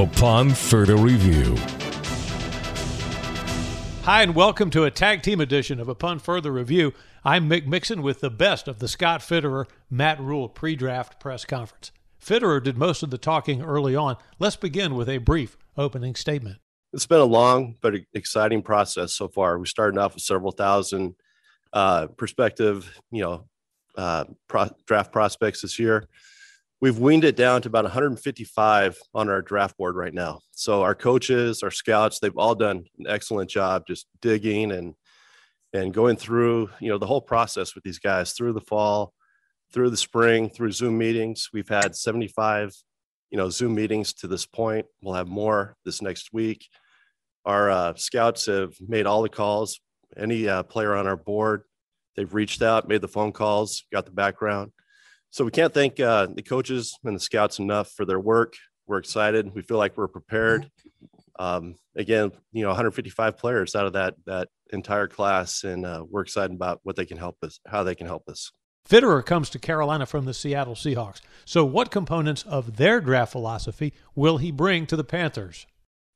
upon further review. Hi, and welcome to a tag team edition of Upon Further Review. I'm Mick Mixon with the best of the Scott Fitterer Matt Rhule pre draft press conference. Fitterer did most of the talking early on. Let's begin with a brief opening statement. It's been a long but exciting process so far. We started off with several thousand uh, prospective, you know, uh, pro- draft prospects this year. We've weaned it down to about 155 on our draft board right now. So our coaches, our scouts, they've all done an excellent job just digging and and going through, you know, the whole process with these guys through the fall, through the spring, through Zoom meetings. We've had 75, you know, Zoom meetings to this point. We'll have more this next week. Our uh, scouts have made all the calls. Any uh, player on our board, they've reached out, made the phone calls, got the background. So we can't thank uh, the coaches and the scouts enough for their work. We're excited. We feel like we're prepared. Um, again, you know, 155 players out of that that entire class, and uh, we're excited about what they can help us, how they can help us. Fitterer comes to Carolina from the Seattle Seahawks. So, what components of their draft philosophy will he bring to the Panthers?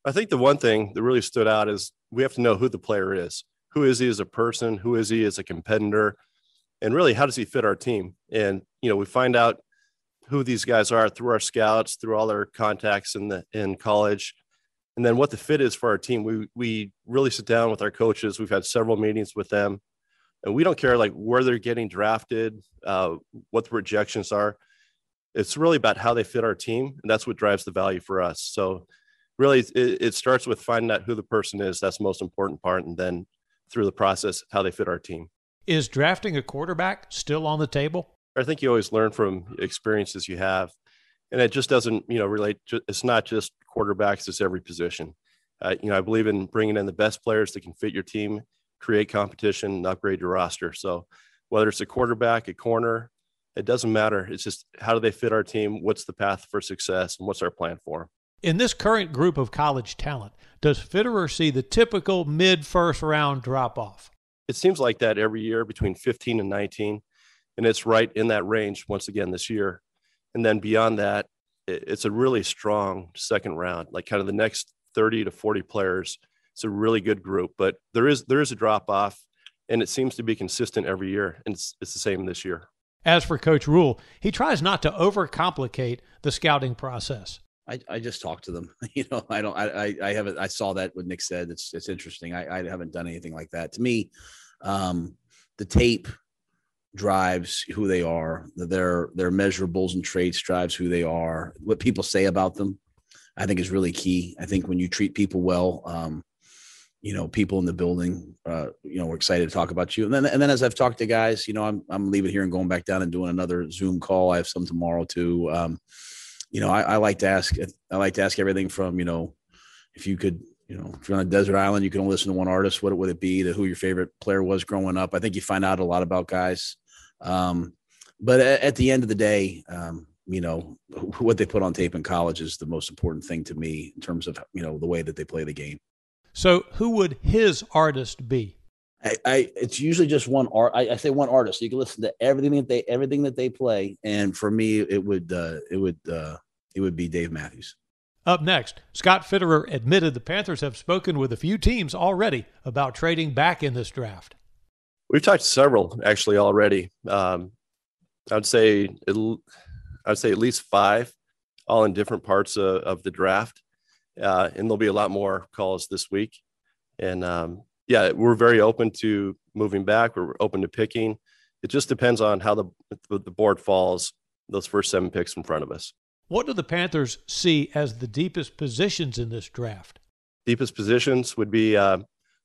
I think the one thing that really stood out is we have to know who the player is. Who is he as a person? Who is he as a competitor? And really, how does he fit our team? And you know, we find out who these guys are through our scouts, through all their contacts in the in college, and then what the fit is for our team. We we really sit down with our coaches. We've had several meetings with them, and we don't care like where they're getting drafted, uh, what the projections are. It's really about how they fit our team, and that's what drives the value for us. So, really, it, it starts with finding out who the person is. That's the most important part, and then through the process, how they fit our team. Is drafting a quarterback still on the table? I think you always learn from experiences you have, and it just doesn't, you know, relate. To, it's not just quarterbacks; it's every position. Uh, you know, I believe in bringing in the best players that can fit your team, create competition, and upgrade your roster. So, whether it's a quarterback, a corner, it doesn't matter. It's just how do they fit our team? What's the path for success, and what's our plan for them? In this current group of college talent, does Fitterer see the typical mid first round drop off? It seems like that every year between 15 and 19 and it's right in that range once again this year. And then beyond that, it's a really strong second round, like kind of the next 30 to 40 players. It's a really good group, but there is there is a drop off, and it seems to be consistent every year, and it's, it's the same this year. As for Coach Rhule he tries not to overcomplicate the scouting process. I, I just talked to them. You know, I don't. I I haven't. I saw that what Nick said. It's it's interesting. I I haven't done anything like that. To me, um, the tape drives who they are. Their their measurables and traits drives who they are. What people say about them, I think, is really key. I think when you treat people well, um, you know, people in the building, uh, you know, we're excited to talk about you. And then and then as I've talked to guys, you know, I'm I'm leaving here and going back down and doing another Zoom call. I have some tomorrow too. Um, you know, I, I like to ask. I like to ask everything from you know, if you could you know, if you're on a desert island, you can only listen to one artist. What would it be? To who your favorite player was growing up? I think you find out a lot about guys. Um, but at, at, the end of the day, um, you know, what they put on tape in college is the most important thing to me in terms of, you know, the way that they play the game. So who would his artist be? I, I it's usually just one art. I, I, say one artist. So you can listen to everything that they everything that they play, and for me, it would uh, it would uh, it would be Dave Matthews. Up next, Scott Fitterer admitted the Panthers have spoken with a few teams already about trading back in this draft. We've talked to several actually already. Um, I'd say it, I'd say at least five, all in different parts of, of the draft, uh, and there'll be a lot more calls this week. And um, yeah, we're very open to moving back. We're open to picking. It just depends on how the the board falls. Those first seven picks in front of us. What do the Panthers see as the deepest positions in this draft? Deepest positions would be uh,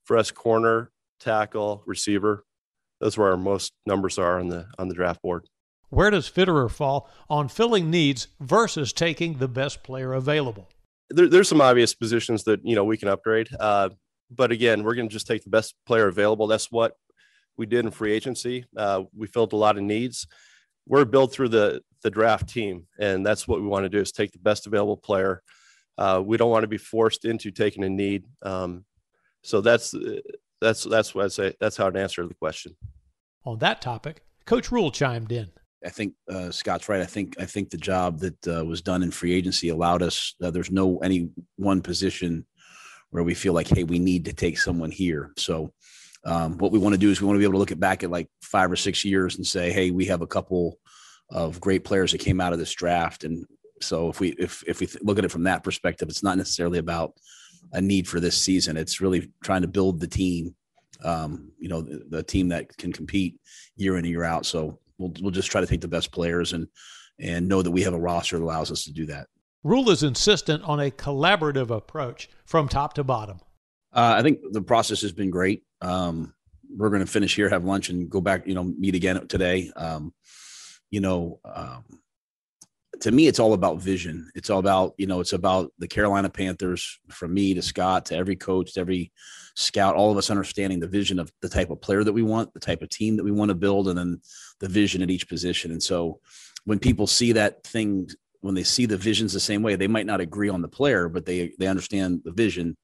for us corner, tackle, receiver those where our most numbers are on the on the draft board. Where does Fitterer fall on filling needs versus taking the best player available? There, there's some obvious positions that you know we can upgrade, uh, but again, we're going to just take the best player available. That's what we did in free agency. Uh, we filled a lot of needs. We're built through the the draft team, and that's what we want to do: is take the best available player. Uh, we don't want to be forced into taking a need. Um, so that's that's that's what I say. That's how I'd answer the question. On that topic, Coach Rhule chimed in. I think uh, Scott's right. I think I think the job that uh, was done in free agency allowed us. Uh, there's no any one position where we feel like, hey, we need to take someone here. So um, what we want to do is we want to be able to look at back at like five or six years and say, hey, we have a couple of great players that came out of this draft, and so if we if if we look at it from that perspective, it's not necessarily about a need for this season. It's really trying to build the team, um, you know, the, the team that can compete year in and year out. So we'll we'll just try to take the best players and and know that we have a roster that allows us to do that. Rhule is insistent on a collaborative approach from top to bottom. Uh, I think the process has been great. Um, we're going to finish here, have lunch, and go back. You know, meet again today. Um, you know, um, to me, it's all about vision. It's all about you know, it's about the Carolina Panthers. From me to Scott to every coach, to every scout, all of us understanding the vision of the type of player that we want, the type of team that we want to build, and then the vision at each position. And so, when people see that thing when they see the visions the same way, they might not agree on the player, but they they understand the vision.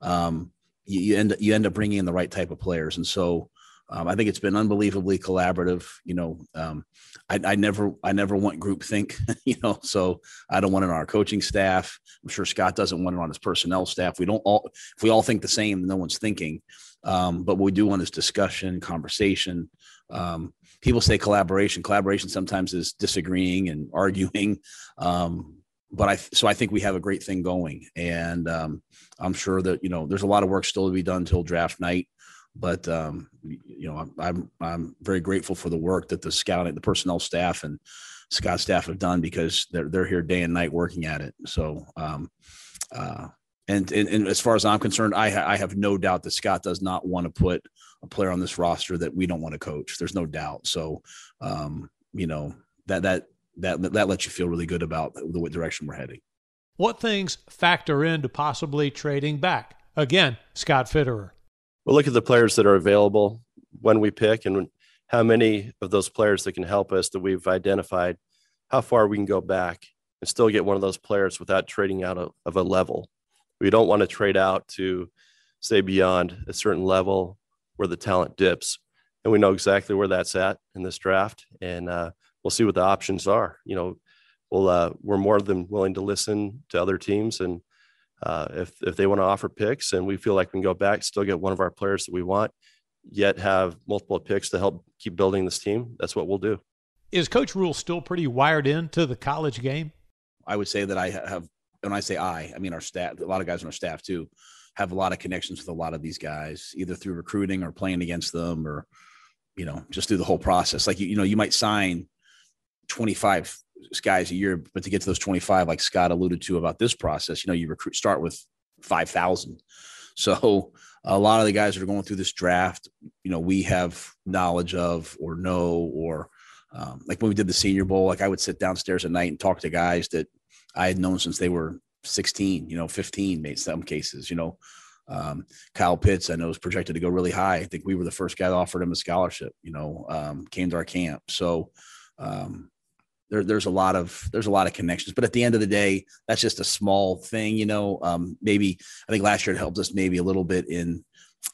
Um, you, you end you end up bringing in the right type of players, and so um, I think it's been unbelievably collaborative. You know, um, I, I, never I never want group think. You know, so I don't want it on our coaching staff. I'm sure Scott doesn't want it on his personnel staff. We don't all if we all think the same, no one's thinking. Um, but what we do want is discussion, conversation. Um, people say collaboration. Collaboration sometimes is disagreeing and arguing. Um, but I so I think we have a great thing going, and um, I'm sure that you know there's a lot of work still to be done till draft night. But um, you know, I'm, I'm I'm very grateful for the work that the scouting, the personnel staff, and Scott staff have done because they're they're here day and night working at it. So, um, uh, and, and, and as far as I'm concerned, I ha- I have no doubt that Scott does not want to put a player on this roster that we don't want to coach. There's no doubt. So, um, you know that that that that lets you feel really good about the direction we're heading. What things factor into possibly trading back? Again, Scott Fitterer. We'll look at the players that are available when we pick and how many of those players that can help us that we've identified, how far we can go back and still get one of those players without trading out of, of a level. We don't want to trade out to say beyond a certain level where the talent dips. And we know exactly where that's at in this draft. And uh, we'll see what the options are. You know, we'll, uh, we're more than willing to listen to other teams. And uh, if, if they want to offer picks and we feel like we can go back, still get one of our players that we want, yet have multiple picks to help keep building this team, that's what we'll do. Is Coach Rhule still pretty wired into the college game? I would say that I have, when I say I, I mean our staff, a lot of guys on our staff too, have a lot of connections with a lot of these guys, either through recruiting or playing against them, or you know, just through the whole process. Like you, you know, you might sign 25 guys a year, but to get to those 25, like Scott alluded to about this process, you know, you recruit start with 5,000. So a lot of the guys that are going through this draft, you know, we have knowledge of or know, or um, like when we did the Senior Bowl, like I would sit downstairs at night and talk to guys that I had known since they were 16, you know, 15, made some cases, you know. Um, Kyle Pitts, I know, is projected to go really high. I think we were the first guy that offered him a scholarship, you know, um, came to our camp. So um, there, there's a lot of there's a lot of connections. But at the end of the day, that's just a small thing, you know. Um, maybe I think last year it helped us maybe a little bit in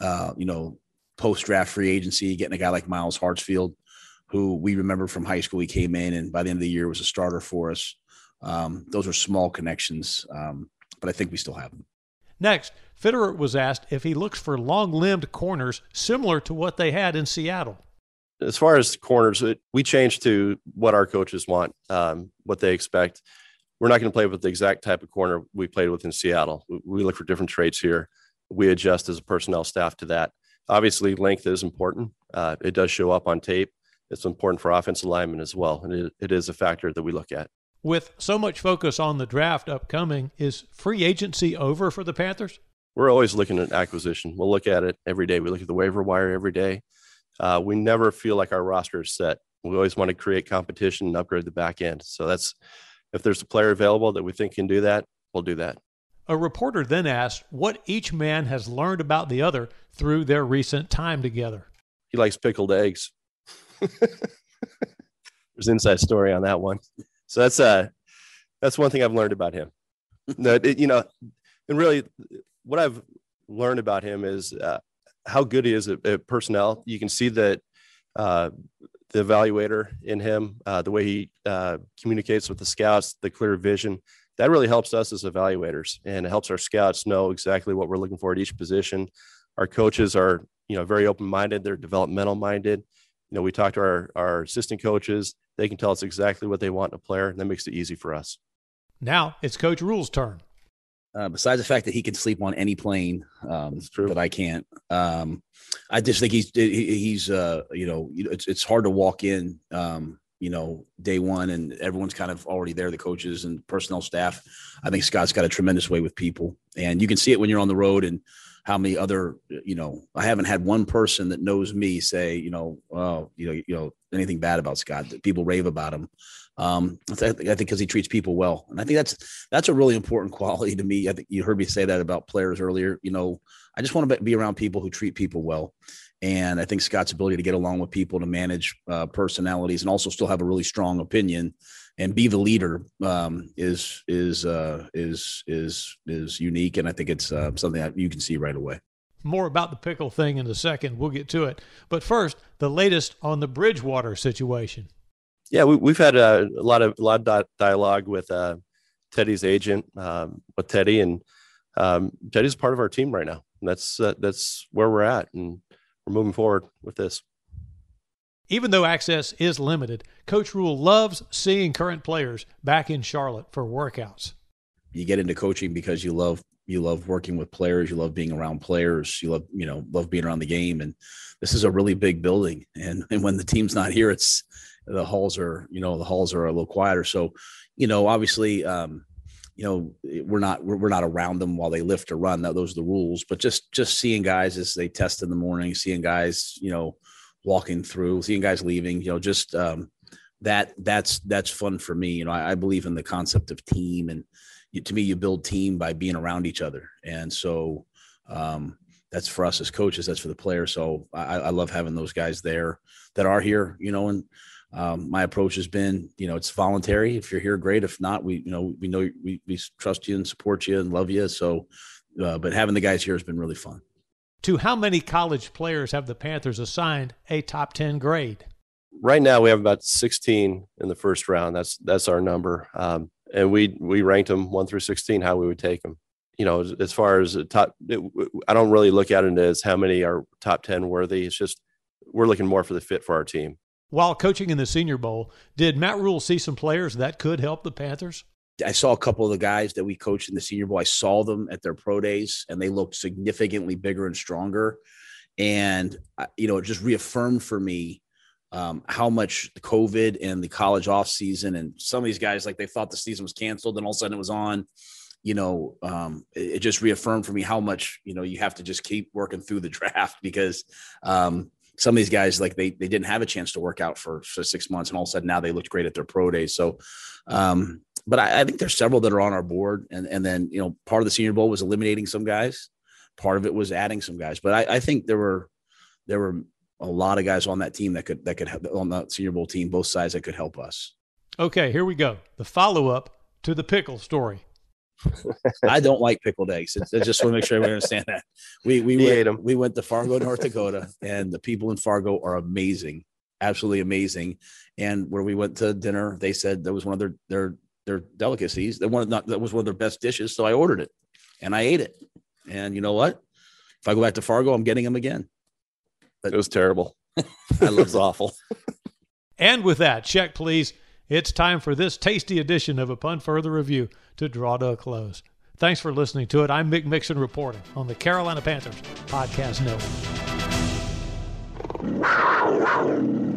uh, you know, post draft free agency, getting a guy like Myles Hartsfield, who we remember from high school. He came in and by the end of the year was a starter for us. Um, those are small connections, um, but I think we still have them. Next, Fitterer was asked if he looks for long limbed corners similar to what they had in Seattle. As far as corners, we changed to what our coaches want, um, what they expect. We're not going to play with the exact type of corner we played with in Seattle. We look for different traits here. We adjust as a personnel staff to that. Obviously, length is important. Uh, it does show up on tape. It's important for offensive linemen as well, and it, it is a factor that we look at. With so much focus on the draft upcoming, is free agency over for the Panthers? We're always looking at acquisition. We'll look at it every day. We look at the waiver wire every day. Uh, we never feel like our roster is set. We always want to create competition and upgrade the back end. So that's if there's a player available that we think can do that, we'll do that. A reporter then asked what each man has learned about the other through their recent time together. He likes pickled eggs. There's an inside story on that one. So that's uh that's one thing I've learned about him. no, it, you know, and really, what I've learned about him is uh, how good he is at, at, personnel. You can see that uh, the evaluator in him, uh, the way he uh, communicates with the scouts, the clear vision. That really helps us as evaluators, and it helps our scouts know exactly what we're looking for at each position. Our coaches are, you know, very open-minded. They're developmental minded. You know, we talk to our our assistant coaches. They can tell us exactly what they want in a player, and that makes it easy for us. Now it's Coach Rhule's turn. Uh, besides the fact that he can sleep on any plane, um, that I can't. Um, I just think he's he's uh, you know it's it's hard to walk in um, you know day one and everyone's kind of already there the coaches and personnel staff. I think Scott's got a tremendous way with people, and you can see it when you're on the road and how many other you know I haven't had one person that knows me say you know oh you know you know anything bad about Scott. People rave about him. Um, I think because he treats people well, and I think that's that's a really important quality to me. I think you heard me say that about players earlier. You know, I just want to be around people who treat people well, and I think Scott's ability to get along with people, to manage uh, personalities, and also still have a really strong opinion and be the leader um, is is uh, is is is unique, and I think it's uh, something that you can see right away. More about the pickle thing in a second. We'll get to it, but first, the latest on the Bridgewater situation. Yeah, we, have had a, a, lot of a lot of dialogue with uh, Teddy's agent, um, with Teddy, and um, Teddy's part of our team right now. And that's uh, that's where we're at, and we're moving forward with this. Even though access is limited, Coach Rhule loves seeing current players back in Charlotte for workouts. You get into coaching because you love you love working with players, you love being around players, you love you know love being around the game, and this is a really big building, and and when the team's not here, it's the halls are you know the halls are a little quieter. So you know obviously um you know we're not we're, not around them while they lift or run. That those are the rules. But just just seeing guys as they test in the morning seeing guys you know walking through seeing guys leaving you know just um that that's that's fun for me you know I, I believe in the concept of team and you, to me you build team by being around each other and so um that's for us as coaches that's for the players so I, I love having those guys there that are here you know and um, my approach has been, you know, it's voluntary. If you're here, great. If not, we, you know, we know we, we trust you and support you and love you. So, uh, but having the guys here has been really fun. To how many college players have the Panthers assigned a top 10 grade? Right now, we have about 16 in the first round. That's that's our number, um, and we we ranked them one through 16 how we would take them. You know, as, as far as top, it, I don't really look at it as how many are top 10 worthy. It's just we're looking more for the fit for our team. While coaching in the Senior Bowl, did Matt Rhule see some players that could help the Panthers? I saw a couple of the guys that we coached in the Senior Bowl. I saw them at their pro days, and they looked significantly bigger and stronger. And uh, you know, it just reaffirmed for me um, how much COVID and the college off season, and some of these guys like they thought the season was canceled, and all of a sudden it was on. You know, um, it, it, just reaffirmed for me how much you know you have to just keep working through the draft because um, some of these guys like they they didn't have a chance to work out for, for six months and all of a sudden now they looked great at their pro days so um but I, I, think there's several that are on our board and and then you know part of the senior bowl was eliminating some guys part of it was adding some guys but i, I think there were there were a lot of guys on that team that could that could help on the senior bowl team both sides that could help us okay here we go the follow-up to the pickle story I don't like pickled eggs. It's, it's just want to make sure we understand that. We we he went, we went to Fargo, North Dakota, and the people in Fargo are amazing, absolutely amazing. And where we went to dinner, they said that was one of their their their delicacies. That one not that was one of their best dishes. So I ordered it, and I ate it. And you know what? If I go back to Fargo, I'm getting them again. But it was terrible. that was awful. And with that, check please. It's time for this tasty edition of Upon Further Review to draw to a close. Thanks for listening to it. I'm Mick Mixon reporting on the Carolina Panthers Podcast Network.